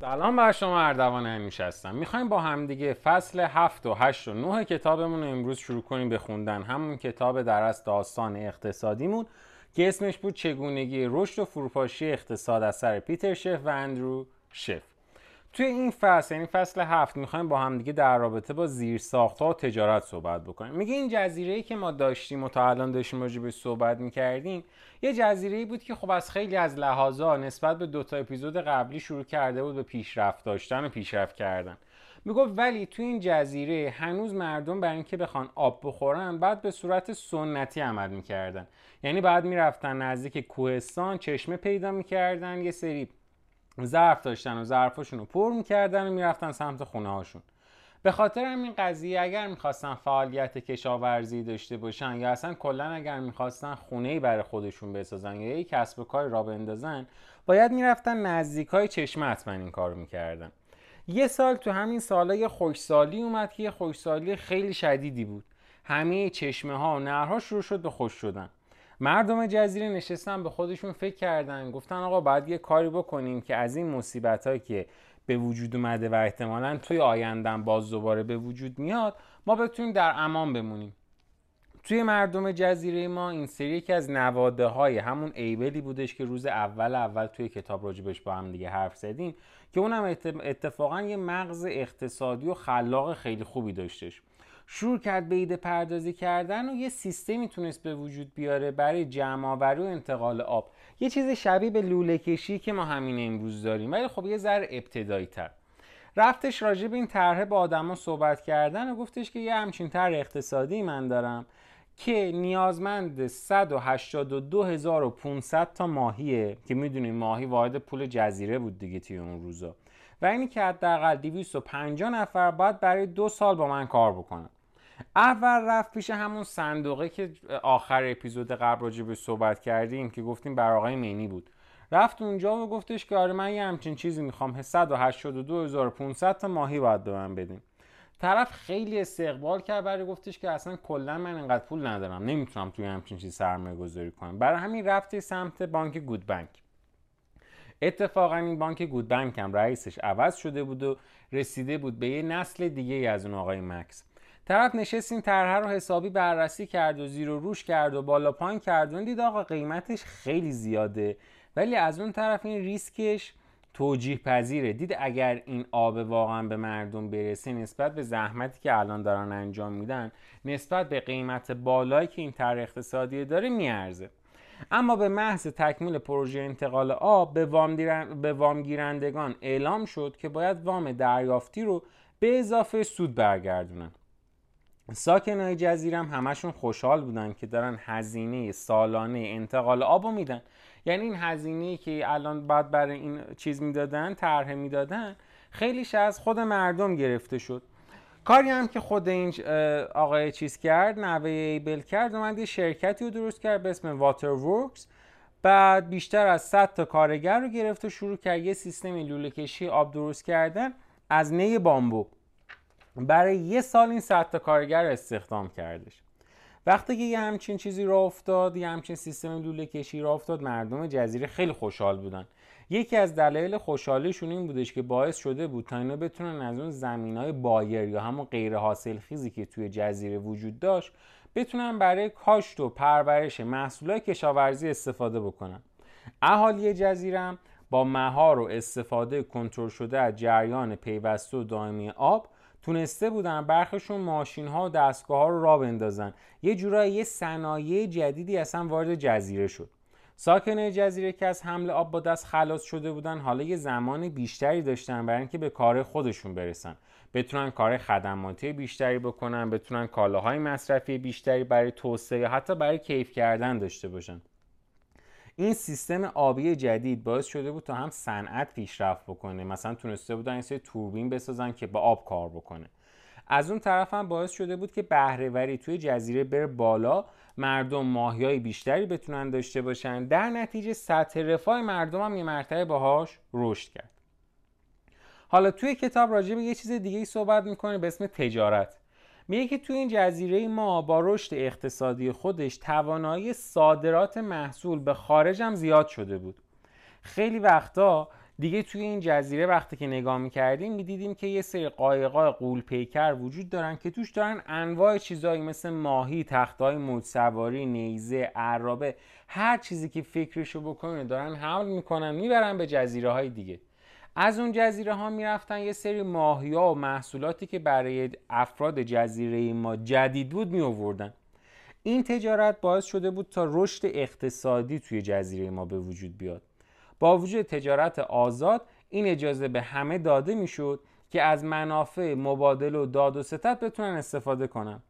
سلام بر شما اردوان همیش هستم. می‌خوایم با همدیگه فصل 7 و 8 و 9 کتابمون رو امروز شروع کنیم به خوندن. همون کتاب در از داستان اقتصادیمون که اسمش بود چگونگی رشد و فروپاشی اقتصاد از سر پیتر شف و اندرو شف. توی این فصل یعنی فصل هفت می‌خوایم با همدیگه در رابطه با زیر ساختها و تجارت صحبت بکنیم. میگه این جزیره ای که ما داشتیم و تا الان داشتیم راجع به صحبت می‌کردیم یه جزیره ای بود که خب از خیلی از لحاظا نسبت به دوتا اپیزود قبلی شروع کرده بود به پیشرفت داشتن و پیشرفت کردن. می‌گفت ولی تو این جزیره هنوز مردم برای اینکه بخوان آب بخورن بعد به صورت سنتی عمل می‌کردن. یعنی بعد می‌رفتن نزدیک کوهستان چشمه پیدا می‌کردن یه سری ظرف داشتن و ظرفاشون رو پر می‌کردن و می‌رفتن سمت خونه هاشون به خاطر همین قضیه اگر می‌خواستن فعالیت کشاورزی داشته باشن یا اصلا کلا اگر می‌خواستن خونه ای برای خودشون بسازن یا یک کسب و کاری را بندازن باید می‌رفتن نزدیک های چشمه حتما این کارو می‌کردن. یه سال تو همین سالای خوشسالی اومد که یه خوشسالی خیلی شدیدی بود. همه چشمه ها و نرها شروع شد به خوش شدن. مردم جزیره نشستن به خودشون فکر کردن. گفتن آقا باید یه کاری بکنیم که از این مصیبت هایی که به وجود اومده و احتمالا توی آیندن باز دوباره به وجود میاد ما بتونیم در امان بمونیم. توی مردم جزیره ما این سری یکی از نواده های همون ایبلی بودش که روز اول اول توی کتاب راجبش با هم دیگه حرف زدیم که اونم اتفاقا یه مغز اقتصادی و خلاق خیلی خوبی داشتش. شروع کرد به ایده پردازی کردن و یه سیستمی تونست به وجود بیاره برای جمع و انتقال آب. یه چیز شبیه به لوله کشی که ما همین امروز داریم ولی خب یه ذره ابتدایی تر رفتش راجع به این طرحه با آدما صحبت کردن و گفتش که یه همچین طرح اقتصادی من دارم که نیازمند 182500 تا ماهیه که می‌دونیم ماهی واحد پول جزیره بود دیگه توی اون روزا. و اینی که حداقل 250 نفر باید برای دو سال با من کار بکنن. اول رفت پیش همون صندوقه که آخر اپیزود قبل راجع صحبت کردیم که گفتیم بر آقای مینی بود. رفت اونجا و گفتش که آره من یه همچین چیزی می‌خوام. 182500 تا ماهی باید به من بدین. طرف خیلی استقبال کرد برای گفتش که اصلا کلا من انقدر پول ندارم. نمی‌تونم توی همچین چیزی سرمایه گذاری کنم. برای همین رفت سمت بانک گود بانک اتفاقا این بانک گود بانک هم رئیسش عوض شده بود و رسیده بود به یه نسل دیگه از اون آقای مکس. طرف نشست این رو حسابی بررسی کرد و زیر و روش کرد و بالا پایین کرد. و دید آقا قیمتش خیلی زیاده. ولی از اون طرف این ریسکش توجیه پذیره دید اگر این آب واقعا به مردم برسه نسبت به زحمتی که الان دارن انجام میدن نسبت به قیمت بالایی که این طرح اقتصادی داره میارزه. اما به محض تکمیل پروژه انتقال آب به وام, به وام گیرندگان اعلام شد که باید وام دریافتی رو به اضافه سود برگردونن. ساکنای جزیره هم همشون خوشحال بودن که دارن هزینه سالانه انتقال آب رو میدن. یعنی این هزینه که الان بعد برای این چیز می‌دادن طرح می‌دادن خیلیش از خود مردم گرفته شد. کاری هم که خود این آقای چیز کرد نوه ایبل کرد اومد یه شرکتی رو درست کرد به اسم واتر ورکس بعد بیشتر از 100 تا کارگر رو گرفت و شروع کرد یه سیستم لوله کشی آب درست کردن از نی بامبو. برای یه سال این 100 تا کارگر استخدام کردش. وقتی که یه همچین چیزی را افتاد یه همچین سیستم لوله کشی را افتاد مردم جزیره خیلی خوشحال بودن. یکی از دلایل خوشحالیشون این بودش که باعث شده بود تا اینا بتونن از اون زمین های بایر یا همون غیر حاصل خیزی که توی جزیره وجود داشت بتونن برای کاشت و پرورش محصولات کشاورزی استفاده بکنن. اهالی جزیره با مهار و استفاده کنترل شده از جریان پیوسته و دائمی آب تونسته بودن برخشون ماشین ها و دستگاه ها رو را بندازن. یه جورایی یه صنایع جدیدی اصلا وارد جزیره شد. ساکنه جزیره که از حمل آب با دست خلاص شده بودن حالا یه زمان بیشتری داشتن برای اینکه به کار خودشون برسن. بتونن کار خدماتی بیشتری بکنن بتونن کالاهای مصرفی بیشتری برای توسعه یا حتی برای کیف کردن داشته باشن. این سیستم آبی جدید باعث شده بود تا هم صنعت پیشرفت بکنه. مثلا تونسته بودن این سری توربین بسازن که با آب کار بکنه. از اون طرف هم باعث شده بود که بهرهوری توی جزیره بره بالا مردم ماهیای بیشتری بتونن داشته باشن. در نتیجه سطح رفاه مردم هم یه مرتبه باهاش رشد کرد. حالا توی کتاب راجع به یه چیز دیگه ای صحبت می‌کنه به اسم تجارت. میگه که توی این جزیره ما با رشد اقتصادی خودش توانایی صادرات محصول به خارج هم زیاد شده بود. خیلی وقتا دیگه توی این جزیره وقتی که نگاه می‌کردیم می‌دیدیم که یه سری قایقای قول پیکر وجود دارن که توش دارن انواع چیزایی مثل ماهی، تختای موج سواری، نیزه، عرابه هر چیزی که فکرشو بکنه دارن حمل می‌کنن می‌برن به جزیره های دیگه. از اون جزیره ها می‌رفتن یه سری ماهی ها و محصولاتی که برای افراد جزیره ما جدید بود می آوردن این تجارت باعث شده بود تا رشد اقتصادی توی جزیره ما به وجود بیاد. با وجود تجارت آزاد این اجازه به همه داده می‌شد که از منافع مبادل و داد و ستت بتونن استفاده کنن.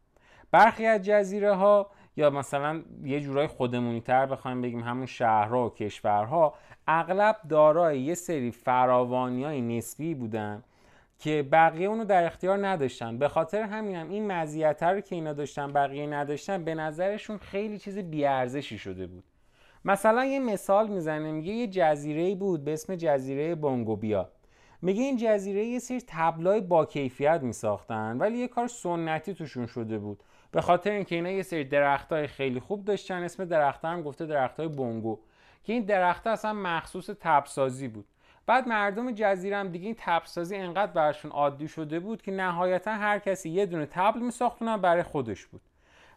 برخی از جزیره ها یا مثلا یه جورای خودمونی تر بخوایم بگیم همون شهرها و کشورها اغلب دارای یه سری فراوانی های نسبی بودن که بقیه اونو در اختیار نداشتن. به خاطر همین هم این مزیت رو که اینا داشتن بقیه نداشتن به نظرشون خیلی چیز بیارزشی شده بود. مثلا یه مثال می‌زنه میگه یه جزیره بود به اسم جزیره بونگوبیا. میگه این جزیره یه سری تبلای با کیفیت میساختن ولی یه کار سنتی توشون شده بود. به خاطر اینکه اینا یه سری درختای خیلی خوب داشتن اسم درخت هم گفته درختای بونگو که این درخت اصلا مخصوص تبسازی بود. بعد مردم جزیره هم دیگه این تبسازی انقدر برشون عادی شده بود که نهایتا هر کسی یه دونه تبل میساختونن برای خودش بود.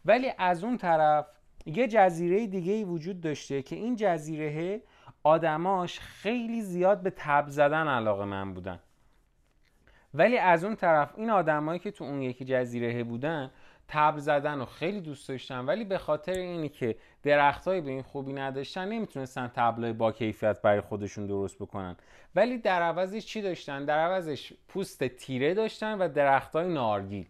ولی از اون طرف یه جزیره دیگه ای وجود داشته که این جزیره آدماش خیلی زیاد به تب زدن علاقه من بودن. ولی از اون طرف این آدمایی که تو اون یکی جزیره بودن تبر زدن رو خیلی دوست داشتن ولی به خاطر اینی که درختهایی به این خوبی نداشتن نمی‌تونستن تبلای با کیفیت برای خودشون درست بکنن. ولی در عوضش چی داشتن؟ در عوضش پوست تیره داشتن و درختای نارگیل.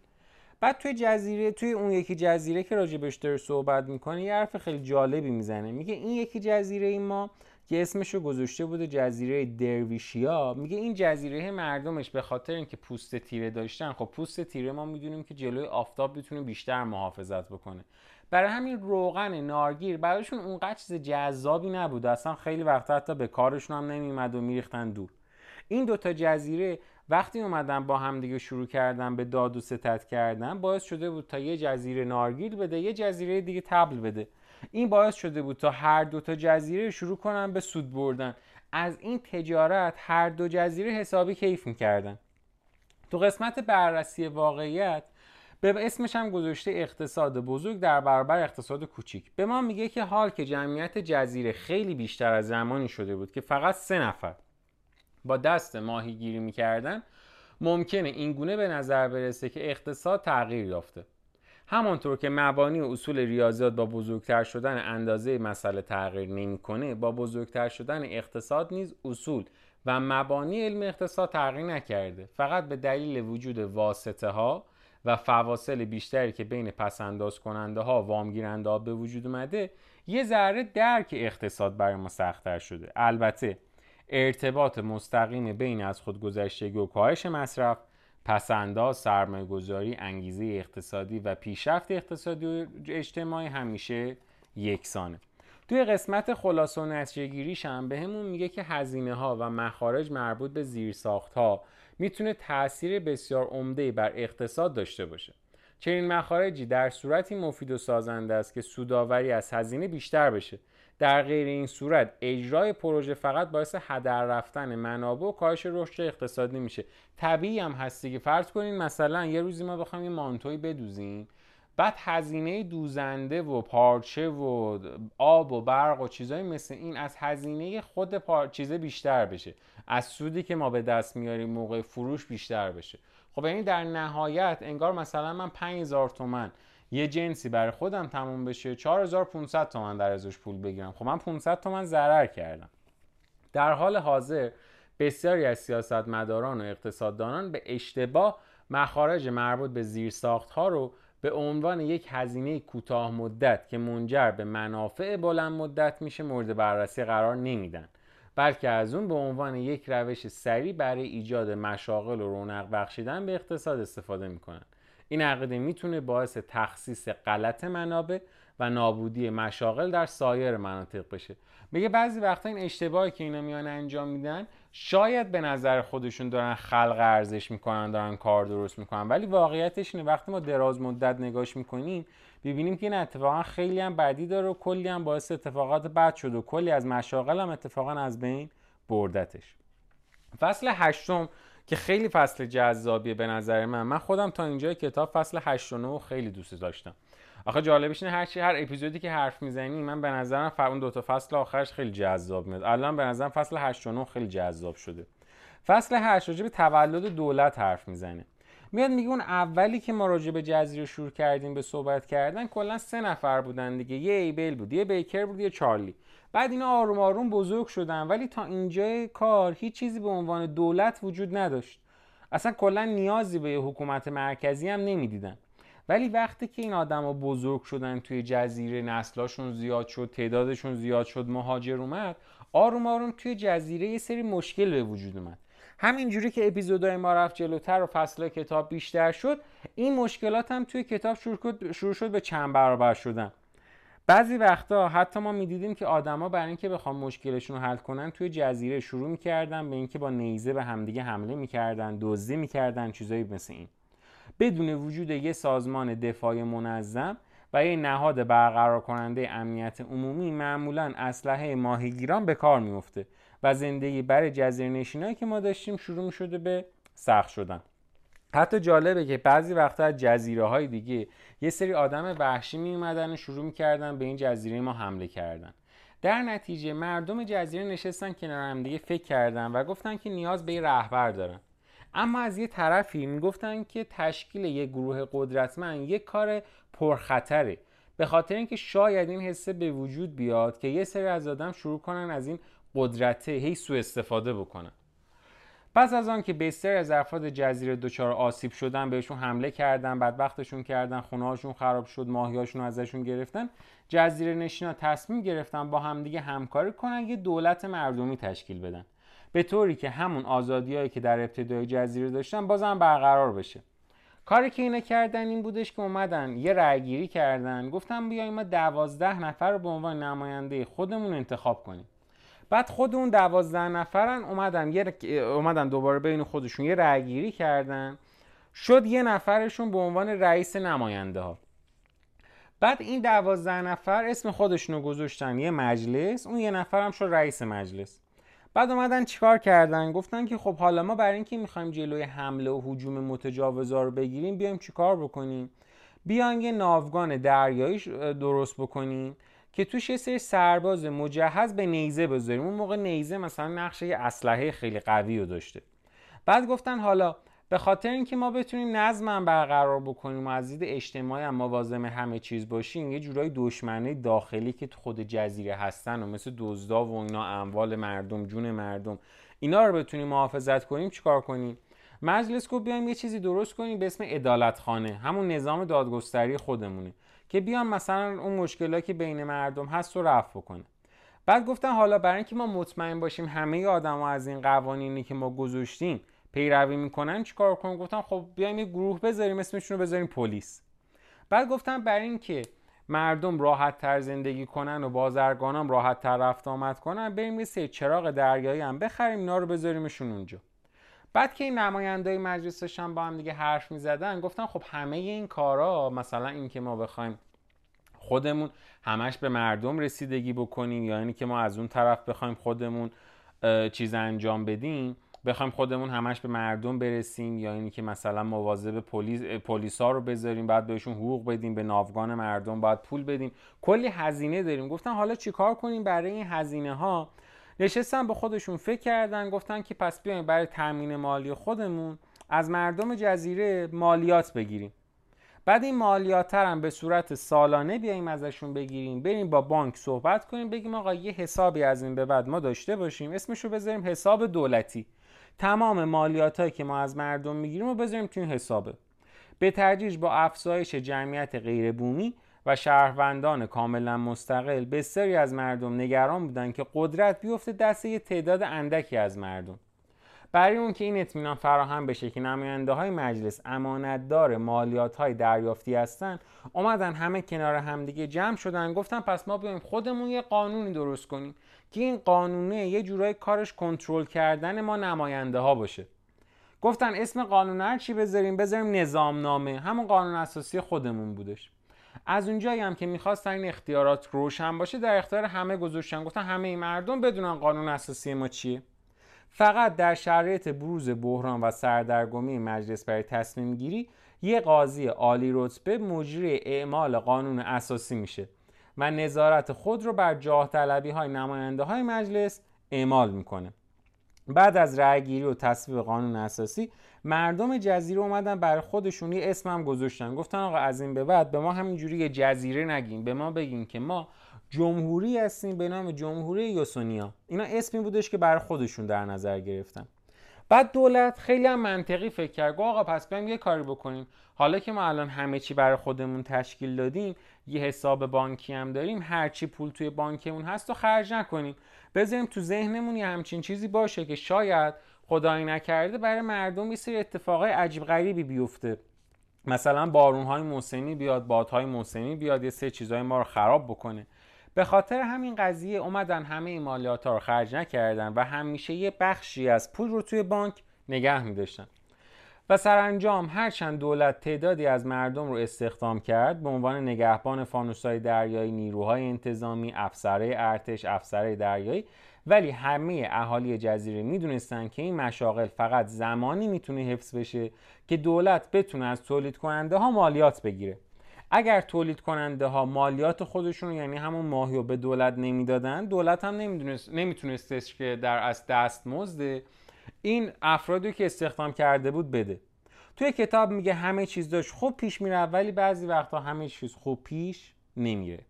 بعد توی جزیره توی اون یکی جزیره که راجبش داره صحبت می‌کنه یه حرف خیلی جالبی می‌زنه. میگه این یکی جزیره ای ما که اسمشو گذاشته بوده جزیره درویشیا. میگه این جزیره مردمش به خاطر اینکه پوست تیره داشتن خب پوست تیره ما می‌دونیم که جلوی آفتاب بتونه بیشتر محافظت بکنه. برای همین روغن نارگیر برایشون اونقدر چیز جذابی نبود. اصلا خیلی وقت حتی به کارشون هم نمیمد و میریختن دور. این دوتا جزیره وقتی اومدن با هم دیگه شروع کردن به داد و ستت کردن باعث شده بود تا یه جزیره نارگیل بده یه جزیره دیگه تبل بده. این باعث شده بود تا هر دو تا جزیره شروع کنن به سود بردن. از این تجارت هر دو جزیره حسابی کیف می‌کردن. تو قسمت بررسی واقعیت به اسمش هم گذاشته اقتصاد بزرگ در برابر اقتصاد کوچیک. به ما میگه که حال که جمعیت جزیره خیلی بیشتر از زمانی شده بود که فقط سه نفر با دست ماهیگیری می‌کردن ممکنه اینگونه به نظر برسه که اقتصاد تغییر یافته. همانطور که مبانی و اصول ریاضیات با بزرگتر شدن اندازه مسئله تغییر نمی‌کنه با بزرگتر شدن اقتصاد نیز اصول و مبانی علم اقتصاد تغییر نکرده. فقط به دلیل وجود واسطه ها و فواصل بیشتری که بین پسنداز کننده ها و وامگیرنده ها به وجود اومده یه ذره درک اقتصاد برای ما سختتر شده. البته ارتباط مستقیم بین از خودگذشتگی و کاهش مصرف پسنداز سرمایه گذاری انگیزه اقتصادی و پیشرفت اقتصادی و اجتماعی همیشه یکسانه. توی قسمت خلاصه و نتیجه هم به همون میگه که هزینه ها و مخارج مربوط به زیرساخت ها می‌تونه تاثیر بسیار عمده بر اقتصاد داشته باشه. چنین مخارجی در صورتی مفید و سازنده است که سوداوری از هزینه بیشتر بشه. در غیر این صورت اجرای پروژه فقط باعث هدر رفتن منابع و کاهش رشد اقتصادی میشه. طبیعی هم هستی که فرض کنین مثلا یه روزی ما بخوایم یه مانتوی بدوزیم بعد هزینه دوزنده و پارچه و آب و برق و چیزایی مثل این از هزینه خود چیزه بیشتر بشه. از سودی که ما به دست میاریم موقع فروش بیشتر بشه. خب یعنی در نهایت انگار مثلا من 5000 تومن یه جنسی برای خودم تموم بشه 4500 تومن در ازش پول بگیرم. خب من 500 تومن ضرر کردم. در حال حاضر بسیاری از سیاستمداران و اقتصاددانان به اشتباه مخارج مربوط به زیرساخت ها رو به عنوان یک هزینه کوتاه مدت که منجر به منافع بلند مدت میشه مورد بررسی قرار نمیدن. بلکه از اون به عنوان یک روش سریع برای ایجاد مشاغل و رونق بخشیدن به اقتصاد استفاده می‌کنن. این عقیده می‌تونه باعث تخصیص غلط منابع و نابودی مشاغل در سایر مناطق بشه. میگه بعضی وقتا این اشتباهی که اینا میان انجام میدن شاید به نظر خودشون دارن خلق ارزش می‌کنن دارن کار درست می‌کنن ولی واقعیتش اینه. وقتی ما دراز مدت نگاش می‌کنیم ببینیم که این اتفاقا خیلی هم بدی داره و کلی هم باعث اتفاقات بد شد و کلی از مشاغل هم اتفاقا از بین بردتش. فصل هشتم که خیلی فصل جذابیه به نظر من. من خودم تا اینجا کتاب فصل 8 و 9 خیلی دوست داشتم. آخه جالبش اینه هر چی هر اپیزودی که حرف می‌زنی من به نظرم اون دو تا فصل آخرش خیلی جذاب میاد. الان به نظرم فصل 8 و 9 خیلی جذاب شده. فصل 8 راجع به تولد دولت حرف می‌زنه. میاد میگه اون اولی که ما راجع به جزیره شروع کردیم به صحبت کردن کلا سه نفر بودن دیگه. یه ایبل بود یه بیکر بود یه چارلی. بعد اینا آروم آروم بزرگ شدن. ولی تا اینجای کار هیچ چیزی به عنوان دولت وجود نداشت. اصلا کلا نیازی به حکومت مرکزی هم نمی‌دیدن. ولی وقتی که این آدما بزرگ شدن توی جزیره نسلاشون زیاد شد تعدادشون زیاد شد مهاجر اومد آروم آروم توی جزیره یه سری مشکل به وجود اومد. همینجوری که اپیزودهای ما رفت جلوتر و فصل کتاب بیشتر شد این مشکلات هم توی کتاب شروع شد به چند برابر شدن. بعضی وقتا حتی ما می‌دیدیم که آدما برای اینکه بخوام مشکلشون رو حل کنن توی جزیره شروع می‌کردن به اینکه با نیزه به همدیگه حمله می‌کردن دزدی می‌کردن چیزایی مثل این. بدون وجود یه سازمان دفاع منظم و یه نهاد برقرار کننده امنیت عمومی معمولا اسلحه ماهیگیران به کار میفته و زندگی بر جزیره نشینایی که ما داشتیم شروع شده به سخت شدن. حتی جالبه که بعضی وقتا از جزیره های دیگه یه سری آدم وحشی می اومدن و شروع می‌کردن به این جزیره ما حمله کردن. در نتیجه مردم جزیره نشستن کنار هم دیگه فکر کردن و گفتن که نیاز به یه رهبر دارن. اما از یه طرفی می‌گفتن که تشکیل یک گروه قدرتمند یک کار پرخطره. به خاطر اینکه شاید این حسه به وجود بیاد که یه سری از آدم شروع کنن از این قدرته هی سوء استفاده بکنن. پس از آن که بسیاری از افراد جزیره دچار آسیب شدن بهشون حمله کردن بدبختشون کردن خونهاشون خراب شد ماهیاشون ازشون گرفتن جزیره نشینا تصمیم گرفتن با همدیگه همکاری کنن یه دولت مردمی تشکیل بدن. به طوری که همون آزادیایی که در ابتدای جزیره داشتن بازم برقرار بشه. کاری که اینا کردن این بودش که اومدن یه رأیگیری کردن گفتن بیایم ما دوازده نفر رو به عنوان نماینده خودمون انتخاب کنیم. بعد خود اون دوازده نفرن اومدن یه اومدن دوباره بین خودشون یه رأیگیری کردن. شد یه نفرشون به عنوان رئیس نماینده ها. بعد این دوازده نفر اسم خودشونو گذاشتن یه مجلس اون یه نفر هم شد رئیس مجلس. بعد اومدن چیکار کردن؟ گفتن که خب حالا ما برای اینکه می‌خوایم جلوی حمله و هجوم متجاوزا رو بگیریم بیایم چیکار بکنیم؟ بیایم یه ناوگان دریایی درست بکنیم. که توش یه سری سرباز مجهز به نیزه بذاریم. اون موقع نیزه مثلا نقشه یه اسلحه خیلی قوی رو داشته. بعد گفتن حالا به خاطر اینکه ما بتونیم نظم برقرار بکنیم و از دید اجتماعی هم موازم همه چیز باشیم یه جورایی دشمنه داخلی که تو خود جزیره هستن و مثل دزدا و اینا اموال مردم جون مردم اینا رو بتونیم محافظت کنیم چیکار کنیم؟ مجلس گفت بیایم یه چیزی درست کنیم به اسم عدالت خانه همون نظام دادگستری خودمونه. که بیان مثلا اون مشکلاتی که بین مردم هست رو رفع بکنه. بعد گفتن حالا برای اینکه ما مطمئن باشیم همه آدما از این قوانینی که ما گذاشتیم پیروی می‌کنن چیکار کنیم؟ گفتم خب بیایم یه گروه بذاریم اسمشون رو بذاریم پلیس. بعد گفتم برای اینکه مردم راحت تر زندگی کنن و بازرگانام راحت تر رفت آمد کنن بریم یه سری چراغ دریایی هم بخریم اینا رو بذاریمشون اونجا. بعد که این نمایندای مجلسش هم با هم دیگه حرف می‌زدن گفتن خب همه این کارا مثلا اینکه ما بخوایم خودمون همش به مردم رسیدگی بکنیم یا اینکه ما از اون طرف بخوایم خودمون چیز انجام بدیم بخوایم خودمون همش به مردم برسیم یا اینی که مثلا مواظب پلیس پلیسا رو بذاریم بعد بهشون حقوق بدیم به ناوگان مردم باید پول بدیم. کلی هزینه داریم. گفتن حالا چیکار کنیم برای این هزینه ها نشستن به خودشون فکر کردن گفتن که پس بیایم برای تامین مالی خودمون از مردم جزیره مالیات بگیریم. بعد این مالیات هم به صورت سالانه بیایم ازشون بگیریم بریم با بانک صحبت کنیم بگیم آقا یه حسابی از این به بعد ما داشته باشیم اسمش رو بذاریم حساب دولتی. تمام مالیات که ما از مردم می‌گیریم رو بذاریم توی این حسابه. به تدریج با افزایش جمعیت غیر بومی و شهروندان کاملا مستقل بسیاری از مردم نگران بودند که قدرت بیفته دست یه تعداد اندکی از مردم. برای اون که این اطمینان فراهم بشه که نماینده های مجلس امانتدار مالیات های دریافتی هستن اومدن همه کنار همدیگه جمع شدن گفتن پس ما بیایم خودمون یه قانونی درست کنیم که این قانونه یه جورایی کارش کنترل کردن ما نماینده ها باشه. گفتن اسم قانون هر چی بذاریم بذاریم نظامنامه همون قانون اساسی خودمون بودش. از اونجایی هم که می‌خواستن این اختیارات روشن باشه در اختیار همه گذاشتن. گفتن همه این مردم بدونن قانون اساسی ما چیه. فقط در شرایط بروز بحران و سردرگمی مجلس برای تصمیم گیری یه قاضی عالی رتبه مجری اعمال قانون اساسی میشه و نظارت خود رو بر جاه طلبی های نماینده های مجلس اعمال می‌کنه. بعد از رأیگیری و تصویب قانون اساسی مردم جزیره اومدن برای خودشون یه اسمم گذاشتن. گفتن آقا از این به بعد به ما همینجوری یه جزیره نگیم به ما بگیم که ما جمهوری هستیم به نام جمهوری یوسونیا. اینا اسمی بودش که برای خودشون در نظر گرفتن. بعد دولت خیلی هم منطقی فکر کرد. آقا پس بیایم یه کاری بکنیم. حالا که ما الان همه چی برای خودمون تشکیل دادیم یه حساب بانکی هم داریم هرچی پول توی بانکمون هست و خرج نکنیم. بذاریم تو ذهنمون یه همچین چیزی باشه که شاید خدایی نکرده برای مردم یه سری اتفاقای عجیب غریبی بیفته مثلا بارون های موسمی بیاد بادهای موسمی بیاد یه سری چیزهای ما رو خراب بکنه به خاطر همین قضیه اومدن همه این مالیات ها رو خرج نکردن و همیشه یه بخشی از پول رو توی بانک نگه می داشتن. و سرانجام هرچند دولت تعدادی از مردم رو استخدام کرد به عنوان نگهبان فانوسای دریایی نیروهای انتظامی افسره ارتش افسره دریایی ولی همه اهالی جزیره می‌دونستن که این مشاغل فقط زمانی می‌تونه حفظ بشه که دولت بتونه از تولید کننده ها مالیات بگیره. اگر تولید کننده ها مالیات خودشون یعنی همون ماهی رو به دولت نمی‌دادن دولت هم نمیتونستش که در از دست مزده. این افرادی که استخدام کرده بود بده. توی کتاب میگه همه چیز داشت خوب پیش میره ولی بعضی وقتا همه چیز خوب پیش نمیره.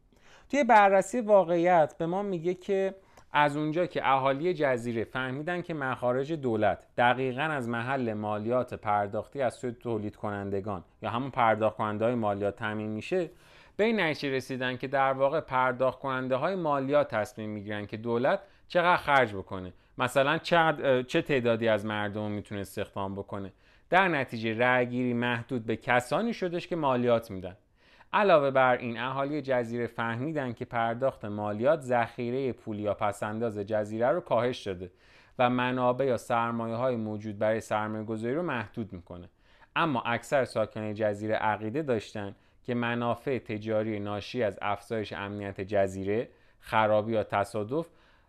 توی بررسی واقعیت به ما میگه که از اونجا که اهالی جزیره فهمیدن که مخارج دولت دقیقا از محل مالیات پرداختی از سوی تولید کنندگان یا همون پرداخت کننده های مالیات تامین میشه به این نتیجه رسیدن که در واقع پرداخت کننده های مالیات تصمیم می‌گیرن که دولت چقدر خرج بکنه. مثلا چه تعدادی از مردم می‌تونه استخدام بکنه؟ در نتیجه رأیگیری محدود به کسانی شدش که مالیات میدن. علاوه بر این اهالی جزیره فهمیدن که پرداخت مالیات ذخیره پول یا پسنداز جزیره رو کاهش داده و منابع یا سرمایه های موجود برای سرمایه گذاری رو محدود می‌کنه. اما اکثر ساکنان جزیره عقیده داشتن که منافع تجاری ناشی از افزایش امنیت جزیره خرابی یا تصادف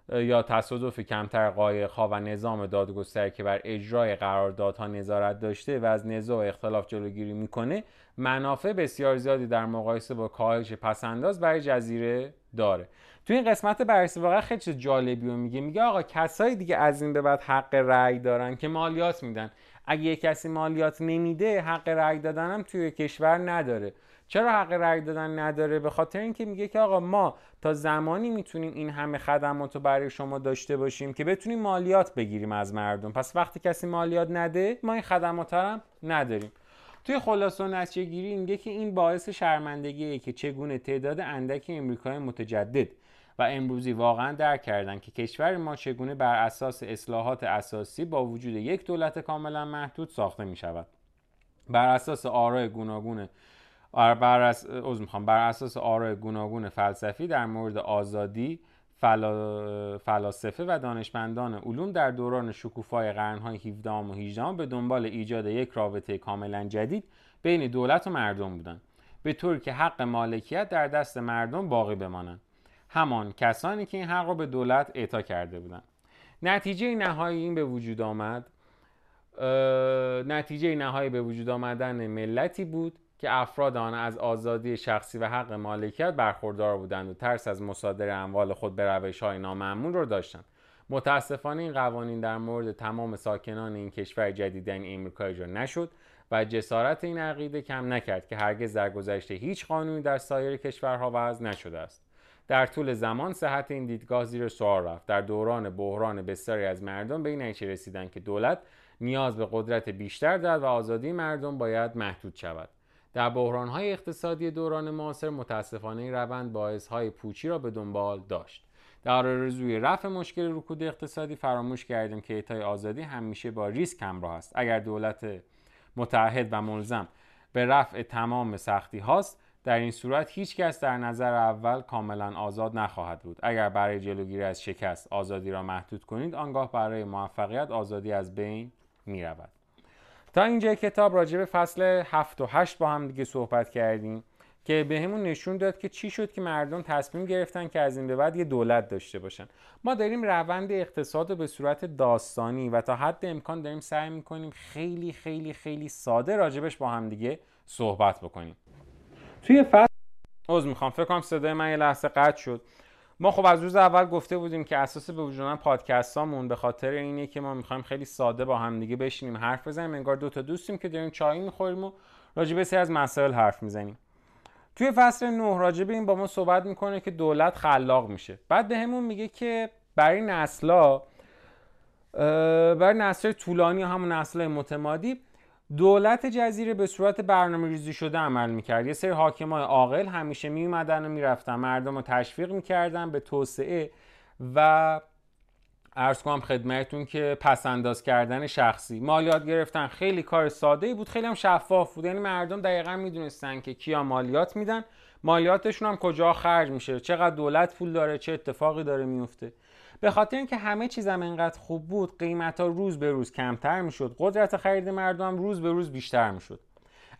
یا تصادف کمتر قایقها و نظام دادگستری که بر اجرای قراردادها نظارت داشته و از نزاع اختلاف جلوگیری می‌کنه منافع بسیار زیادی در مقایسه با کاهش پسنداز برای جزیره داره. تو این قسمت بررسی واقعا خیلی چیز جالبی رو میگه. میگه آقا کسایی دیگه از این به بعد حق رأی دارن که مالیات میدن. اگه یه کسی مالیات نمیده حق رأی دادن هم توی کشور نداره. چرا حق رأی دادن نداره؟ به خاطر اینکه میگه که آقا ما تا زمانی می‌تونیم این همه خدمات رو برای شما داشته باشیم که بتونیم مالیات بگیریم از مردم. پس وقتی کسی مالیات نده ما این خدمات هم نداریم. توی خلاصه و نتیجه گیری میگه که این باعث شرمندگیه که چگونه تعداد اندکی امریکای متجدد و امروزی واقعا درک کردن که کشور ما چگونه بر اساس اصلاحات اساسی با وجود یک دولت کاملا محدود ساخته می شود بر اساس آرای گوناگون بر, اس... بر اساس آرای گوناگون فلسفی در مورد آزادی فلا... فلاسفه و دانشمندان علوم در دوران شکوفای قرنهای 17 و 18 به دنبال ایجاد یک رابطه کاملا جدید بین دولت و مردم بودند. به طوری که حق مالکیت در دست مردم باقی بمانند. همان کسانی که این حق را به دولت اعطا کرده بودند. نتیجه نهایی این به وجود آمد نتیجه نهایی به وجود آمدن ملتی بود که افراد آن از آزادی شخصی و حق مالکیت برخوردار بودند و ترس از مصادره اموال خود به روش های نامعمول را داشتند. متاسفانه این قوانین در مورد تمام ساکنان این کشور جدیدن امریکا اجرا نشد و جسارت این عقیده کم نکرد که هرگز در گذشته هیچ قانونی در سایر کشورها وضع نشده است. در طول زمان صحت این دیدگاه زیر سوال رفت. در دوران بحران بسیاری از مردم به این نتیجه رسیدند که دولت نیاز به قدرت بیشتر دارد و آزادی مردم باید محدود شود. در های اقتصادی دوران معاصر متاسفانه این روند های پوچی را به دنبال داشت. در آرزوی رفع مشکل رکود اقتصادی فراموش کردیم که اعطای آزادی همیشه با ریسک همراه است. اگر دولت متحد و ملزم به رفع تمام سختی هاست در این صورت هیچ کس در نظر اول کاملا آزاد نخواهد بود. اگر برای جلوگیری از شکست آزادی را محدود کنید آنگاه برای موفقیت آزادی از بین می رود تا اینجا کتاب راجع به فصل 7 و 8 با هم دیگه صحبت کردیم که به همون نشون داد که چی شد که مردم تصمیم گرفتن که از این به بعد یه دولت داشته باشن. ما داریم روند اقتصاد رو به صورت داستانی و تا حد امکان داریم سعی می‌کنیم خیلی خیلی خیلی ساده راجبش با هم دیگه صحبت بکنیم. توی فصل عذر می‌خوام. فکر کنم صدای من یه لحظه قطع شد. ما خب از روز اول گفته بودیم که اساس به وجود من پادکستامون به خاطر اینه که ما می‌خوایم خیلی ساده با هم دیگه بشینیم حرف بزنیم انگار دو تا دوستیم که داریم چای می‌خوریم و راجع به سری از مسائل حرف می‌زنیم. توی فصل نه راجع به این با ما صحبت می‌کنه که دولت خلاق میشه. بعد به همون میگه که برای نسلا برای نسل طولانی همون نسل متمادی دولت جزیره به صورت برنامه ریزی شده عمل می‌کرد. یه سری حاکمای عاقل همیشه میومدن و می‌رفتن. مردم رو تشویق می‌کردن به توسعه و ارز کنم خدمتتون که پس انداز کردن شخصی. مالیات گرفتن. خیلی کار ساده بود. خیلی هم شفاف بود. یعنی مردم دقیقا می‌دونستن که کیا مالیات میدن. مالیاتشون هم کجا خرج میشه. چقدر دولت پول داره چه اتفاقی داره میفته به خاطر اینکه همه چیزم انقدر خوب بود قیمت ها روز به روز کمتر می‌شد. قدرت خرید مردم روز به روز بیشتر می‌شد.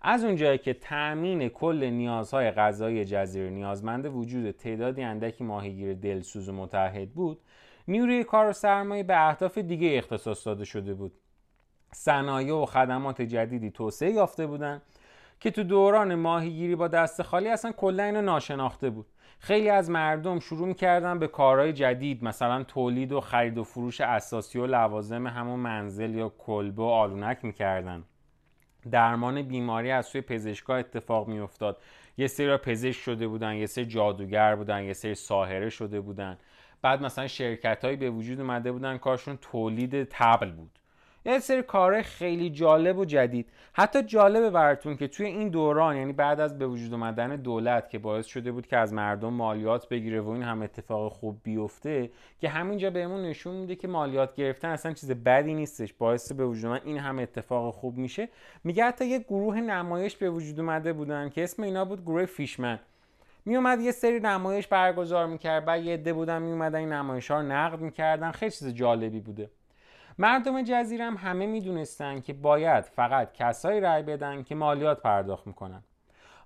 از اونجایی که تأمین کل نیازهای غذایی جزیره نیازمند وجود تعدادی اندکی ماهیگیر دلسوز و متحد بود نیروی کار و سرمایه به اهداف دیگه اختصاص داده شده بود. صنایع و خدمات جدیدی توسعه یافته بودند که تو دوران ماهیگیری با دست خالی اصلا کلا اینو ناشناخته بود. خیلی از مردم شروع می‌کردن به کارهای جدید مثلا تولید و خرید و فروش اساسی و لوازم همون منزل یا کلبه و آلونک می‌کردن. درمان بیماری از سوی پزشکا اتفاق میافتاد. یه سری پزشک شده بودن یه سری جادوگر بودن یه سری ساهره شده بودن. بعد مثلا شرکت به وجود اومده بودن کارشون تولید تبل بود. یه سری کار خیلی جالب و جدید. حتی جالبه براتون که توی این دوران یعنی بعد از به وجود آمدن دولت که باعث شده بود که از مردم مالیات بگیره و این هم اتفاق خوب بیفته که همینجا بهمون نشون میده که مالیات گرفتن اصلا چیز بدی نیستش. باعث به وجود من این هم اتفاق خوب میشه. میگه حتی یه گروه نمایش به وجود اومده بودن که اسم اینا بود گروه فیشمن. میومد یه سری نمایش برگزار می‌کرد. بعد یه عده بودن میومدن این نمایش ها رو نقد می‌کردن. خیلی چیز جالبی بوده. مردم جزیره هم همه می‌دونستن که باید فقط کسایی رأی بدن که مالیات پرداخت می‌کنن.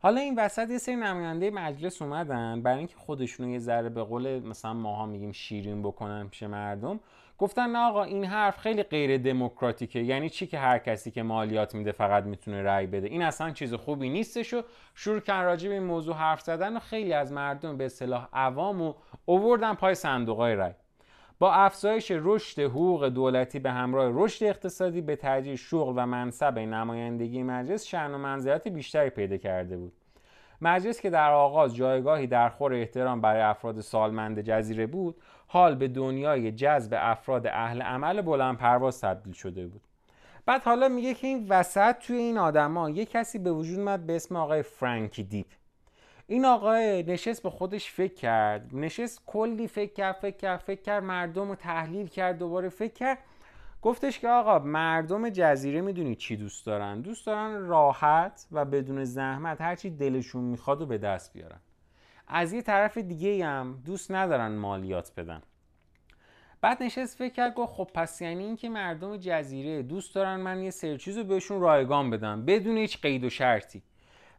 حالا این وسط یه سری نماینده مجلس اومدن برای اینکه خودشون یه ذره به قول مثلا ماها میگیم شیرین بکنن پیش مردم گفتن نه آقا این حرف خیلی غیر دموکراتیکه. یعنی چی که هر کسی که مالیات میده فقط می‌تونه رأی بده؟ این اصلا چیز خوبی نیستش و شروع کردن راجع به این موضوع حرف زدن و خیلی از مردم به اصطلاح عوام و اووردن پای صندوقای رأی. با افزایش رشد حقوق دولتی به همراه رشد اقتصادی به تدریج شغل و منصب نمایندگی مجلس شأن و منزلت بیشتری پیدا کرده بود. مجلس که در آغاز جایگاهی در خور احترام برای افراد سالمند جزیره بود حال به دنیای جذب افراد اهل عمل بلند پرواز تبدیل شده بود. بعد حالا میگه که این وسط توی این آدما یه کسی به وجود اومد به اسم آقای فرانکی دیپ. این آقای نشست به خودش فکر کرد. نشست کلی فکر کرد فکر کرد فکر کرد مردم رو تحلیل کرد دوباره فکر کرد. گفتش که آقا مردم جزیره می‌دونی چی دوست دارن؟ دوست دارن راحت و بدون زحمت هرچی دلشون می‌خواد و به دست بیارن. از یه طرف دیگه هم دوست ندارن مالیات بدن. بعد نشست فکر کرد گفت خب پس یعنی اینکه مردم جزیره دوست دارن من یه سری چیز رو بهشون رایگان بدم بدون هیچ قید و شرطی.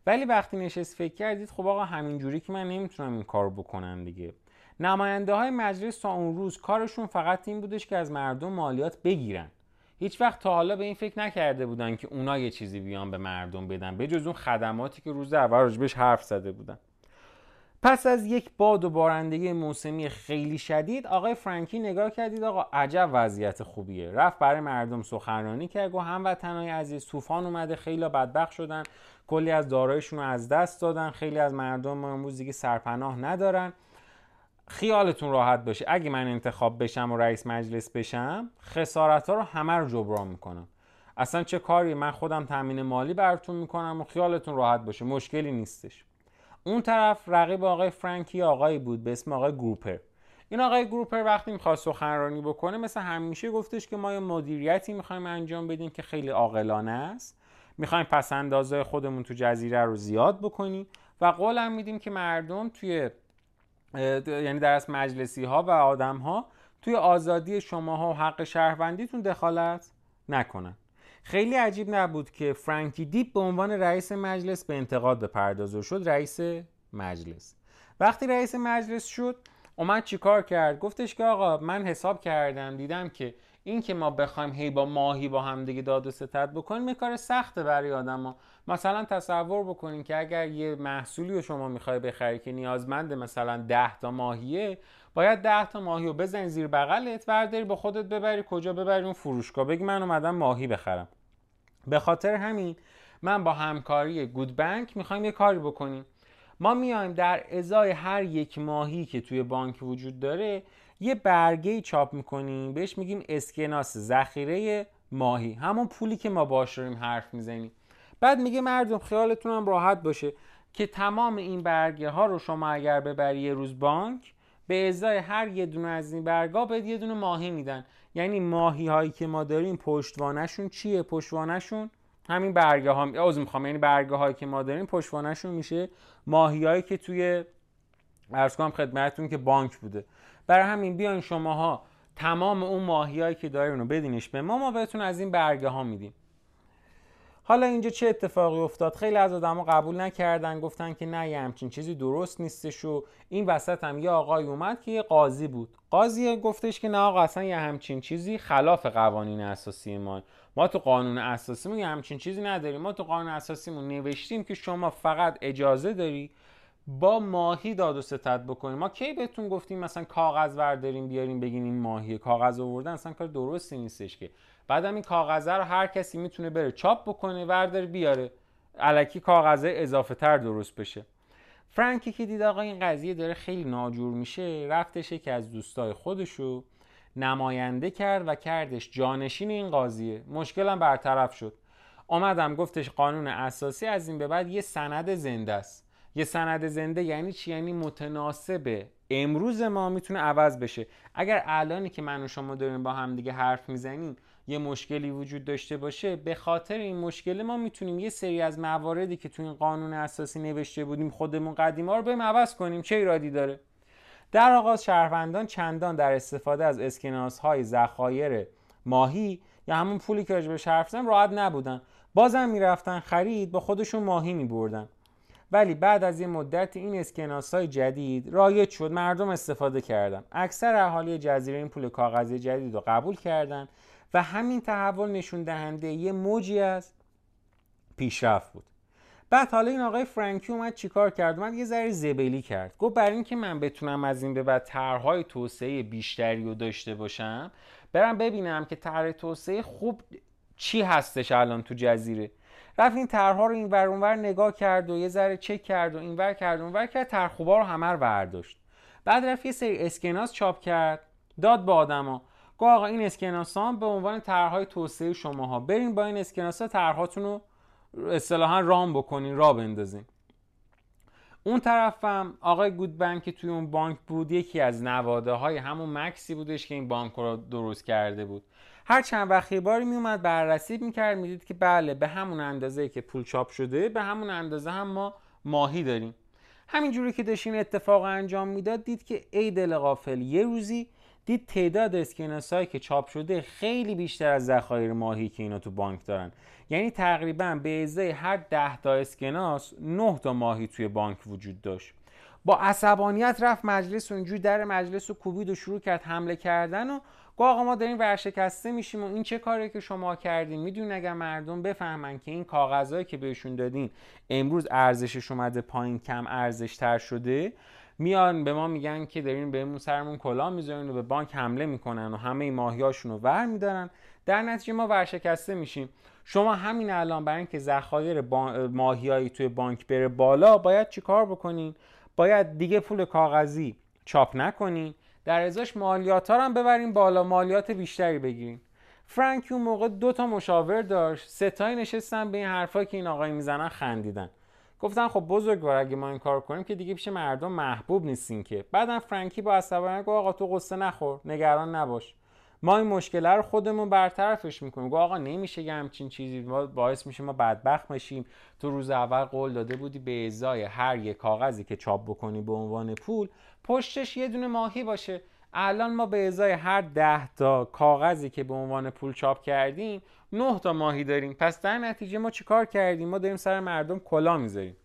ولی وقتی نشست فکر کردید خب آقا همینجوری که من نمی‌تونم این کار بکنم دیگه. نماینده های مجلس تا اون روز کارشون فقط این بودش که از مردم مالیات بگیرن. هیچ وقت تا حالا به این فکر نکرده بودن که اونا یه چیزی بیان به مردم بدن به جز اون خدماتی که روز اول راجبش حرف زده بودن. پس از یک باد و بارندگی موسمی خیلی شدید آقای فرانکی نگاه کردید آقا عجب وضعیت خوبیه. رفت برای مردم سخنرانی کرد و هموطنای عزیز طوفان اومده خیلی بدبخت شدن کلی از دارایشون رو از دست دادن خیلی از مردم امروز دیگه سرپناه ندارن. خیالتون راحت باشه. اگه من انتخاب بشم و رئیس مجلس بشم خسارت ها رو همه رو جبران می‌کنم. اصلا چه کاری؟ من خودم تامین مالی براتون می‌کنم و خیالتون راحت باشه. مشکلی نیستش. اون طرف رقیب آقای فرانکی آقایی بود به اسم آقای گروپر. این آقای گروپر وقتی می‌خواست سخنرانی بکنه مثل همیشه گفتش که ما یه مدیریتی می‌خوایم انجام بدیم که خیلی عاقلانه است. می‌خوایم پس اندازه خودمون تو جزیره رو زیاد بکنیم و قولم میدیم که مردم توی یعنی در از مجلسی ها و آدم ها توی آزادی شما ها و حق شهروندیتون دخالت نکنن. خیلی عجیب نبود که فرانکی دیپ به عنوان رئیس مجلس به انتقاد بپردازه و شد رئیس مجلس. وقتی رئیس مجلس شد اومد چیکار کرد؟ گفتش که آقا من حساب کردم دیدم که این که ما بخوایم هی با ماهی با هم دیگه داد و ستد بکنیم کار سخته برای آدم ها. مثلا تصور بکنین که اگر یه محصولی رو شما می‌خوای بخری که نیازمند مثلا 10 تا ماهیه باید 10 تا ماهی رو بزنی زیر بغلت برداری با خودت ببری کجا ببری؟ اون فروشگاه. بگی من اومدم ماهی بخرم. به خاطر همین من با همکاری گود بانک می‌خوایم یه کاری بکنیم. ما میایم در ازای هر یک ماهی که توی بانک وجود داره یه برگه چاپ می‌کنیم بهش میگیم اسکناس ذخیره ماهی. همون پولی که ما باش داریم حرف می‌زنیم. بعد میگه مردم خیالتون هم راحت باشه که تمام این برگه ها رو شما اگر ببری یه روز بانک به ازای هر یه دونه از این برگا بهت یه دونه ماهی میدن. یعنی ماهی هایی که ما داریم پشتوانشون چیه؟ پشتوانشون همین برگه ها از می‌خوام یعنی برگه هایی که ما داریم پشتوانشون میشه ماهی هایی که توی ارز کنم خدمتتون که بانک بوده. برای همین بیاین شماها تمام اون ماهیایی که دارین رو بدینش به ما ما بهتون از این برگه ها میدیم. حالا اینجا چه اتفاقی افتاد؟ خیلی از آدما قبول نکردن گفتن که نه یه همچین چیزی درست نیستش و این وسط هم یه آقای اومد که یه قاضی بود. قاضی گفتش که نه آقا اصلا یه همچین چیزی خلاف قوانین اساسی ما ما تو قانون اساسیمون یه همچین چیزی نداریم. ما تو قانون اساسیمون نوشتیم که شما فقط اجازه داری با ماهی داد و ستد بکنیم. ما کی بهتون گفتیم مثلا کاغذ برداریم بیاریم بگین این ماهی کاغذ آوردن اصلا کار درستی نیستش که. بعدم این کاغذه رو هر کسی می‌تونه بره چاپ بکنه وردار بیاره. علکی کاغذه اضافه تر درست بشه. فرانکی که دید آقا این قضیه داره خیلی ناجور میشه رفتش که از دوستای خودشو نماینده کرد و کردش جانشین این قاضیه مشکلم برطرف شد. آمدم گفتش قانون اساسی از این به بعد یه سند زنده است. یه سند زنده یعنی چی؟ یعنی متناسب. امروز ما می‌تونه عوض بشه. اگر الانی که من و شما داریم با هم دیگه حرف می‌زنیم یه مشکلی وجود داشته باشه به خاطر این مشکل ما می‌تونیم یه سری از مواردی که تو این قانون اساسی نوشته بودیم خودمون قدیما رو بریم عوض کنیم. چه ایرادی داره؟ در آغاز شهروندان چندان در استفاده از اسکناس های ذخایر ماهی یا همون پولی که راجبش حرف راحت نبودن. بازم می‌رفتن خرید با خودشون ماهی میبردن. ولی بعد از یه مدت این اسکناس های جدید رایج شد مردم استفاده کردن. اکثر اهالی جزیره این پول کاغذی جدید رو قبول کردن و همین تحول نشون دهنده یه موجی از پیشرفت بود. بعد حالا این آقای فرانکی اومد چیکار کرد؟ اومد یه ذره زبلی کرد. گفت برای اینکه من بتونم از این به بعد طرحهای توسعه بیشتری رو داشته باشم برم ببینم که طرح توسعه خوب چی هستش الان تو جزیره. رفت این طرحها رو این ور نگاه کرد و یه ذره چک کرد و اینور کرد و اونور کرد طرح خوبا رو همه رو برداشت. بعد رفت یه سری اسکناس چاپ کرد داد به آدما. گفت آقا این اسکناس ها به عنوان طرحهای توسعه شماها برین با این اسکناس ها طرحهاتون رو اصطلاحا رام بکنین را بندازین. اون طرفم آقای گودبنک که توی اون بانک بود یکی از نواده های همون مکسی بودش که این بانک رو درست کرده بود. هر چند وقت باری میومد بررسی می‌کرد می‌دید که بله به همون اندازه که پول چاپ شده به همون اندازه هم ما ماهی داریم. همینجوری که داشت این اتفاق انجام می‌داد دید که ای دل غافل یه روزی دید تعداد اسکناس هایی که چاپ شده خیلی بیشتر از ذخایر ماهی که اینا تو بانک دارن. یعنی تقریبا به ازای هر ده تا اسکناس 9 تا ماهی توی بانک وجود داشت. با عصبانیت رفت مجلس و اینجوری در مجلس و کوبید و شروع کرد حمله کردن و گو آقا ما داریم ورشکسته میشیم و این چه کاری که شما کردین؟ می‌دونین اگر مردم بفهمن که این کاغذهایی که بهشون دادین امروز ارزشش اومده پایین کم ارزش تر شده میان به ما میگن که دارین بهمون سرمون کلا می‌ذارین و به بانک حمله می‌کنن و همه ماهیاشون رو ور میدارن. در نتیجه ما ورشکسته میشیم. شما همین الان برای اینکه ذخایر ماهیایی توی بانک بره بالا باید چیکار بکنین؟ باید دیگه پول کاغذی چاپ نکنین. در ازاش مالیات ها هم ببریم بالا مالیات بیشتری بگیریم فرانک اون موقع دو تا مشاور داشت. ستایی نشستن به این حرفایی که این آقای می‌زنن خندیدن. گفتن خب بزرگوار اگه ما این کار کنیم که دیگه پیش مردم محبوب نیستین که. بعدم فرانکی با عصبانیت گفت آقا تو قصه نخور نگران نباش. ما این مشکل رو خودمون برطرفش می‌کنیم. گفت آقا نمیشه یه همچین چیزی. ما باعث میشه ما بدبخت بشیم. تو روز اول قول داده بودی به ازای هر یک کاغذی که چاپ بکنی به عنوان پول پشتش یه دونه ماهی باشه. الان ما به ازای هر ده تا کاغذی که به عنوان پول چاپ کردیم نه تا ماهی داریم. پس در نتیجه ما چیکار کردیم؟ ما داریم سر مردم کلا می‌ذاریم.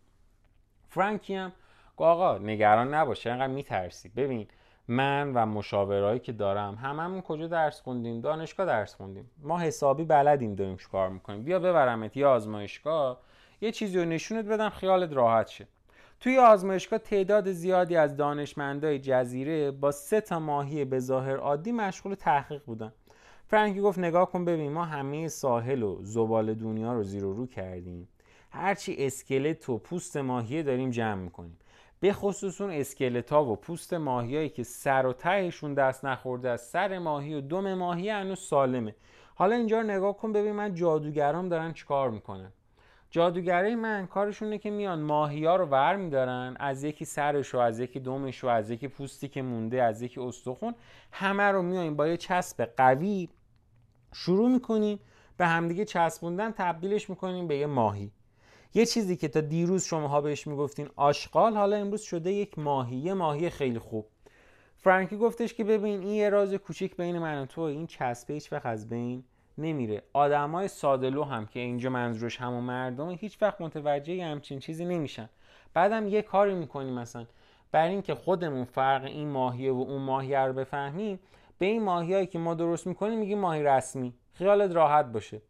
فرانکی هم آقا نگران نباشه انقدر میترسی؟ ببین من و مشاورایی که دارم هممون کجا درس خوندیم؟ دانشگاه درس خوندیم. ما حسابی بلدیم داریم چیکار می‌کنیم. بیا ببرمت یه آزمایشگاه یه چیزی رو نشونت بدم خیالت راحت شه. توی آزمایشگاه تعداد زیادی از دانشمندای جزیره با سه تا ماهی به ظاهر عادی مشغول تحقیق بودن. فرانکی گفت نگاه کن ببین ما همه ساحل و زبال دنیا رو زیر و رو کردیم. هرچی اسکلت و پوست ماهی داریم جمع می‌کنیم. به خصوص اون اسکلت و پوست ماهیایی که سر و تهشون دست نخورده از سر ماهی و دم ماهی هنوز سالمه. حالا اینجا نگاه کن ببین من جادوگرام دارن چیکار می‌کنن. جادوگرای من کارشونه که میان ماهی ها رو ور میدارن از یکی سرش و از یکی دمش و از یکی پوستی که مونده از یکی استخون همه رو میایم با یه چسب قوی شروع می‌کنیم به همدیگه چسبوندن تبدیلش می‌کنیم به یه ماهی. یه چیزی که تا دیروز شماها بهش می‌گفتین آشغال حالا امروز شده یک ماهی یه ماهی خیلی خوب. فرانکی گفتش که ببین این یه راز کوچیک بین من و تو این چسبه هیچ از بین نمیره. آدمای سادلو هم که اینجا منظورش همون مردم هیچ وقت متوجه همچین چیزی نمیشن. بعدم یه کاری می‌کنیم مثلا بر اینکه خودمون فرق این ماهیه و اون ماهیه رو بفهمیم به این ماهیایی که ما درست می‌کنیم میگیم ماهی رسمی. خیالت راحت باشه.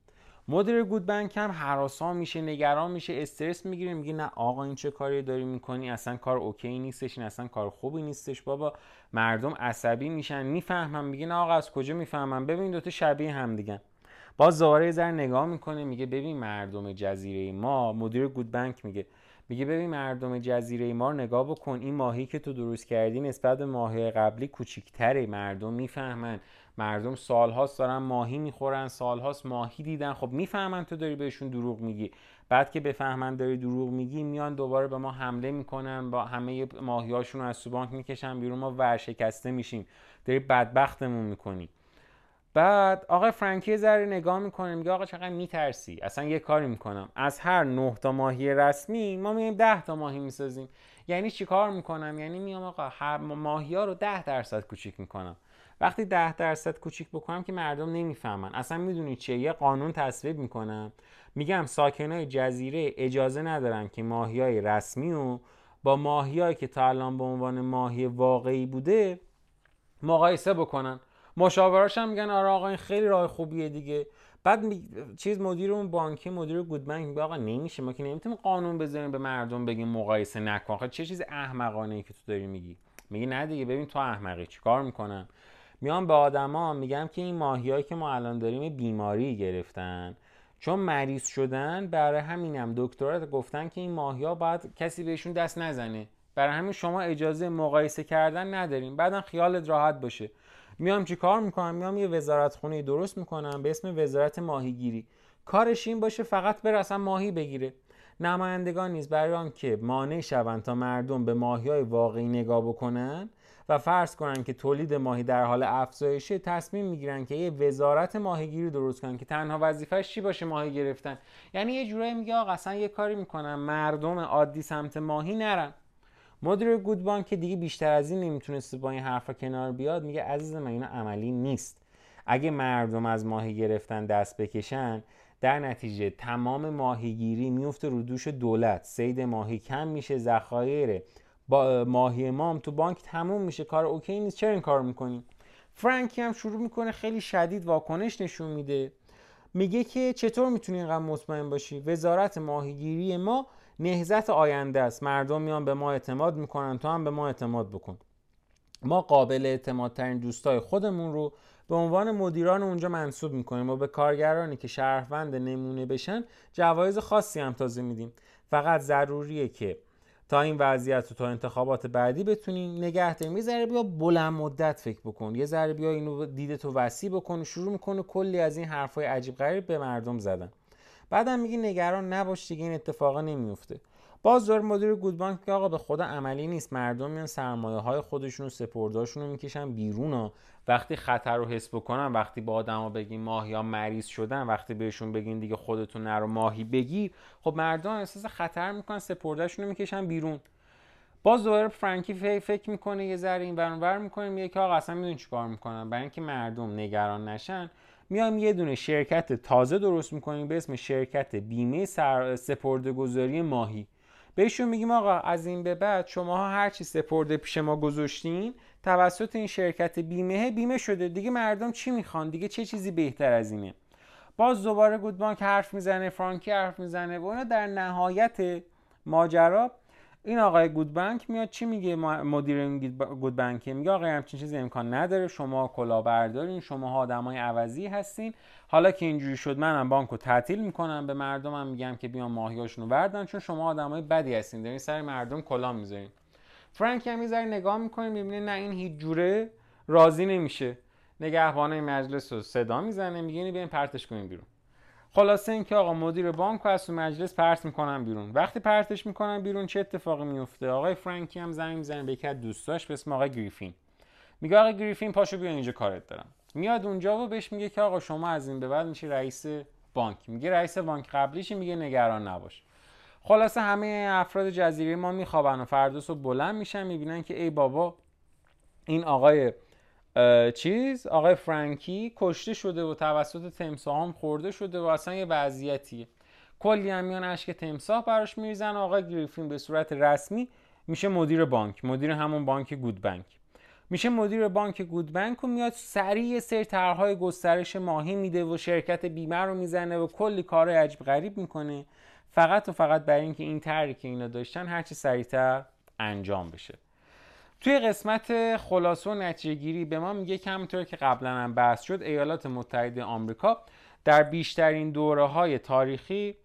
مدیر گود بنک هم حراسان میشه نگران میشه استرس می‌گیره میگه نه آقا این چه کاری داری می‌کنی؟ اصلا کار اوکی نیستش این اصلا کار خوبی نیستش بابا. مردم عصبی میشن می‌فهمم میگه نه آقا از کجا می‌فهمم؟ ببین دوتا شبیه هم دیگه. باز دوباره زر نگاه می‌کنه میگه ببین مردم جزیره ما مدیر گود بنک میگه میگه ببین مردم جزیره ما رو نگاه بکن این ماهی که تو درست کردی نسبت به ماهی قبلی کوچیکتره مردم می‌فهمن. مردم سالهاست دارن ماهی می‌خورن سالهاست ماهی دیدن. خب می‌فهمن تو داری بهشون دروغ میگی. بعد که بفهمن داری دروغ میگی میان دوباره به ما حمله می‌کنن با همه ماهیاشون رو از سوبانک می‌کشن بیرون ما ورشکسته میشیم. داری بدبختمون می‌کنی. بعد آقای فرانکی ذره نگاه می‌کنه میگه آقا چقدر میترسی؟ اصلا یه کاری می‌کنم. از هر نه تا ماهی رسمی ما میایم ده تا ماهی می‌سازیم. یعنی چیکار می‌کنم؟ یعنی میام آقا هر ماهی ها رو ده درصد کوچیک می‌کنم. وقتی ده درصد کوچیک بکنم که مردم نمی‌فهمن. اصلا می‌دونی چیه؟ یه قانون تصویب می‌کنم. میگم ساکنای جزیره اجازه ندارن که ماهی های رسمی و با ماهیایی که تا الان به عنوان ماهی واقعی بوده مقایسه بکنن. مشاوراش هم میگن آره آقا این خیلی راه خوبیه دیگه. بعد می... چیز مدیر اون بانکی مدیر گودبنک میگه آقا نمیشه ما که نمی‌تونیم قانون بذاریم به مردم بگیم مقایسه نکن. چه چیز احمقانه ای که تو داری میگی؟ میگی نه دیگه ببین تو احمقی چیکار می‌کنم؟ میام به آدما میگم که این ماهیایی که ما الان داریم بیماری گرفتن. چون مریض شدن برای همینم دکترها گفتن که این ماهیا باید کسی بهشون دست نزنه. برای همین شما اجازه مقایسه کردن نداریم. بعدم خیالت راحت باشه. میام چی کار می‌کنم؟ میام یه وزارت خونه درست می‌کنم به اسم وزارت ماهیگیری. کارش این باشه فقط بره اصلا ماهی بگیره. نمایندگان نیز برای آنکه مانع شوند تا مردم به ماهی های واقعی نگاه بکنن و فرض کنن که تولید ماهی در حال افزایشه تصمیم می‌گیرن که یه وزارت ماهیگیری درست کنن که تنها وظیفهش چی باشه؟ ماهی گرفتن. یعنی یه جورایی میگه آقا اصلا یه کاری می‌کنن مردم عادی سمت ماهی نرن. مدیر گودبان که دیگه بیشتر از این نمی‌تونسته با این حرفا کنار بیاد میگه عزیز من اینا عملی نیست؟ اگه مردم از ماهی گرفتن دست بکشن در نتیجه تمام ماهیگیری میفته رو دوش دولت. سید ماهی کم میشه ذخایر با ماهی مام تو بانک تموم میشه. کار اوکی نیست چرا این کار می‌کنیم فرانکی هم شروع می‌کنه خیلی شدید واکنش نشون میده. میگه که چطور می‌تونی اینقدر مطمئن باشی؟ وزارت ماهیگیری ما نهزت آینده است. مردم میان به ما اعتماد می‌کنن تو هم به ما اعتماد بکن. ما قابل اعتمادترین دوستای خودمون رو به عنوان مدیران اونجا منصوب می‌کنیم و به کارگرانی که شهروند نمونه بشن جوایز خاصی هم تازه میدیم. فقط ضروریه که تا این وضعیت رو تا انتخابات بعدی بتونیم نگه داریم یه ذره بیا بلند مدت فکر بکن. یه ذره بیا اینو دیده تو وسیع بکن شروع می‌کنه کلی از این حرفای عجیب غریب به مردم زدن. بعدم میگی نگران نباش دیگه این اتفاقا نمیفته باز دور مدیر گودبانک که آقا به خدا عملی نیست مردم میان سرمایه های خودشون و سپرداشون رو می‌کشن بیرون ها وقتی خطر رو حس بکنن وقتی با آدما بگین ماهی ها مریض شدن وقتی بهشون بگین دیگه خودتون نرو ماهی بگیر خب مردم احساس خطر می‌کنن سپرداشون رو می‌کشن بیرون. باز دوباره فرانکی فکر می‌کنه یه ذره این ور می‌کنه میگه که آقا اصلا می‌دونی چیکار می‌کنم برای اینکه مردم نگران نشن. میایم یه دونه شرکت تازه درست می‌کنیم به اسم شرکت بیمه سپرده گذاری ماهی. بهشون میگیم آقا از این به بعد شما هر چی سپرده پیش ما گذاشتین توسط این شرکت بیمه بیمه شده. دیگه مردم چی می‌خوان؟ دیگه چه چیزی بهتر از اینه؟ باز دوباره گودبانک حرف می‌زنه فرانکی حرف می‌زنه و اینا در نهایت ماجرا این آقای گودبنک میاد چی میگه مدیر این گودبنک میگه آقای همچین چیزی امکان نداره شما کلاهبردارین شما آدمای عوضی هستین. حالا که اینجوری شد منم بانکو تعطیل می‌کنم به مردمم میگم که بیان ماهیاشونو بردن چون شما آدمای بدی هستین. دارین سر مردم کلاه می‌ذارین. فرانک هم می‌ذاره نگاه می‌کنه می‌بینه نه این هیچ جوره راضی نمیشه. نگهبان مجلس رو صدا می‌زنه میگه بیاین پرتش کنیم بیرون. خلاصه اینکه آقا مدیر بانک از تو مجلس پرت می‌کنن بیرون. وقتی پرتش می‌کنن بیرون چه اتفاقی میفته آقای فرانکی هم زنگ می‌زنه به یکی دوستاش به اسم آقای گریفین. میگه آقای گریفین پاشو بیا اینجا کارت دارم. میاد اونجا و بهش میگه که آقا شما از این به بعد میشی رئیس بانک. میگه رئیس بانک قبلیش میگه نگران نباش. خلاصه همه افراد جزیره ما میخوابن و فردوس رو بلند میشن می‌بینن که ای بابا این آقای چیز آقای فرانکی کشته شده و توسط تمساه هم خورده شده و اصلا یه وضعیتیه کلی هم میان اشک تمساه براش میریزن. آقای گریفین به صورت رسمی میشه مدیر بانک. مدیر همون بانک گود بانک میشه مدیر بانک گود بانک و میاد سریع سری طرحهای گسترش ماهی میده و شرکت بیمه رو می‌زنه و کلی کار عجیب غریب می‌کنه. فقط و فقط برای اینکه این طرحی که اینا داشتن هرچی سریعتر انجام بشه. توی قسمت خلاصه و نتیجه گیری به ما میگه که همونطور که قبلا هم بحث شد ایالات متحده آمریکا در بیشترین دوره های تاریخی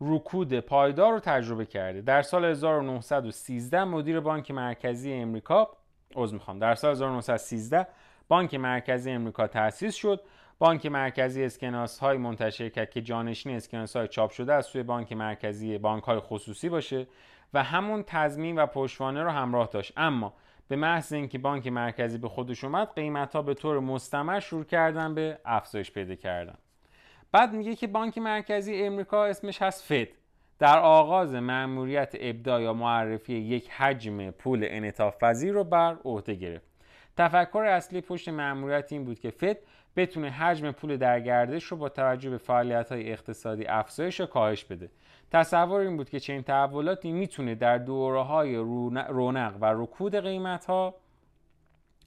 رکود پایدار رو تجربه کرده. در سال 1913 مدیر بانک مرکزی امریکا عذر می‌خوام در سال 1913 بانک مرکزی امریکا تأسیس شد. بانک مرکزی اسکناس های منتشر کرد که جانشین اسکناس های چاپ شده از سوی بانک مرکزی بانک های خصوصی باشه. و همون تضمین و پشتوانه رو همراه داشت. اما به محض اینکه بانک مرکزی به خودش اومد قیمت ها به طور مستمر شروع کردن به افزایش پیدا کردن. بعد میگه که بانک مرکزی امریکا اسمش هست فد. در آغاز مأموریت ابداع یا معرفی یک حجم پول انعطاف پذیر رو بر عهده گرفت. تفکر اصلی پشت مأموریت این بود که فد بتونه حجم پول در گردش رو با توجه به فعالیت های اقتصادی افزایش و کاهش بده. تصور این بود که چنین تحولاتی می‌تونه در دوره های رونق و رکود قیمت ها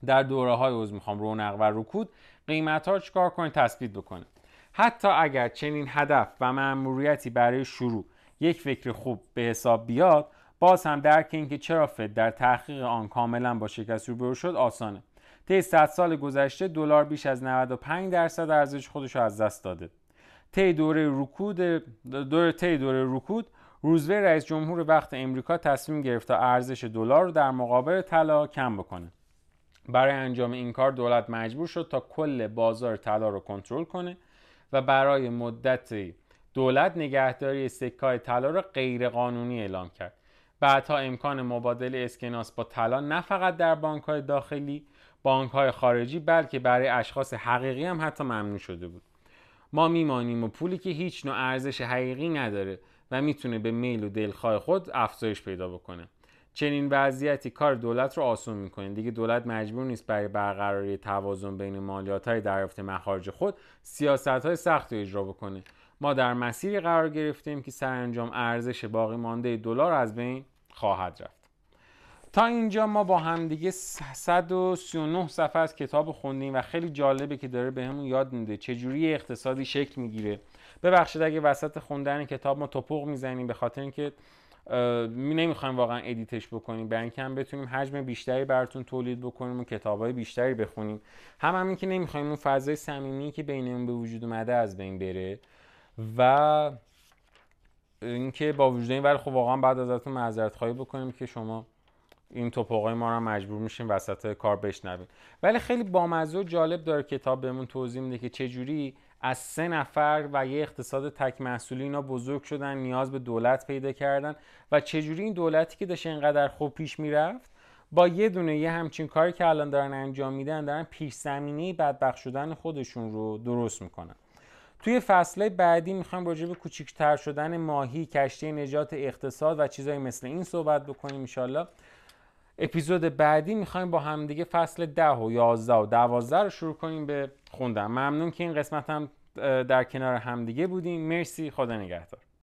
در دوره های از می‌خوام رونق و رکود قیمت ها چیکار کنه؟ تثبیت بکنه. حتی اگر چنین هدف و مأموریتی برای شروع یک فکر خوب به حساب بیاد باز هم درک اینکه چرا فد در تحقیق آن کاملا با شکست روبرو شد آسانه. طی 100 سال گذشته دلار بیش از 95 درصد ارزش خودش رو از دست داده. طی دوره رکود دوره طی دوره رکود روزوی رئیس جمهور وقت امریکا تصمیم گرفت تا ارزش دلار در مقابل طلا کم بکنه. برای انجام این کار دولت مجبور شد تا کل بازار طلا رو کنترل کنه و برای مدت دولت نگهداری سکای طلا را غیرقانونی اعلام کرد. بعدها امکان مبادله اسکناس با طلا نه فقط در بانک داخلی بانک خارجی بلکه برای اشخاص حقیقی هم حتی ممنوع شده بود. ما میمانیم و پولی که هیچ نوع ارزش حقیقی نداره و می‌تونه به میل و دلخواه خود افزایش پیدا بکنه. چنین وضعیتی کار دولت رو آسون می‌کنه. دیگه دولت مجبور نیست برای برقراری توازن بین مالیات های دریافت مخارج خود سیاست های سخت رو اجرا بکنه. ما در مسیری قرار گرفتیم که سرانجام ارزش باقی مانده دلار از بین خواهد رفت. تا اینجا ما با هم دیگه 139 صفحه از کتاب خوندیم و خیلی جالبه که داره بهمون به یاد میده چجوری اقتصادی شکل می‌گیره. ببخشید اگه وسط خوندن کتاب ما توپق می‌زنیم به خاطر اینکه می نمی‌خوایم واقعا ادیتش بکنیم. برای اینکه هم بتونیم حجم بیشتری براتون تولید بکنیم و کتابای بیشتری بخونیم. هم همین که نمی‌خوایم اون فضای صمیمی که بینمون به وجود اومده از بین بره و اینکه با وجود این ولی خب واقعا بعد ازتون معذرت خواهی بکنیم که شما این توپقای ما رو مجبور میشیم وسط کار بشنویم. ولی خیلی بامزه و جالب داره کتاب بهمون توضیح میده که چجوری از سه نفر و یه اقتصاد تک محصولی اینا بزرگ شدن نیاز به دولت پیدا کردن و چجوری این دولتی که داشته اینقدر خوب پیش می‌رفت با یه دونه یه همچین کاری که الان دارن انجام میدن دارن پیش زمینه بدبخت شدن خودشون رو درست می‌کنن. توی فصله بعدی می‌خوایم راجع به کوچیکتر شدن ماهی کشتی نجات اقتصاد و چیزایی مثل این صحبت بکنیم انشالله اپیزود بعدی می‌خوایم با همدیگه فصل ده و یازده و دوازده رو شروع کنیم به خوندن. ممنون که این قسمت هم در کنار همدیگه بودیم. مرسی. خدا نگهدار.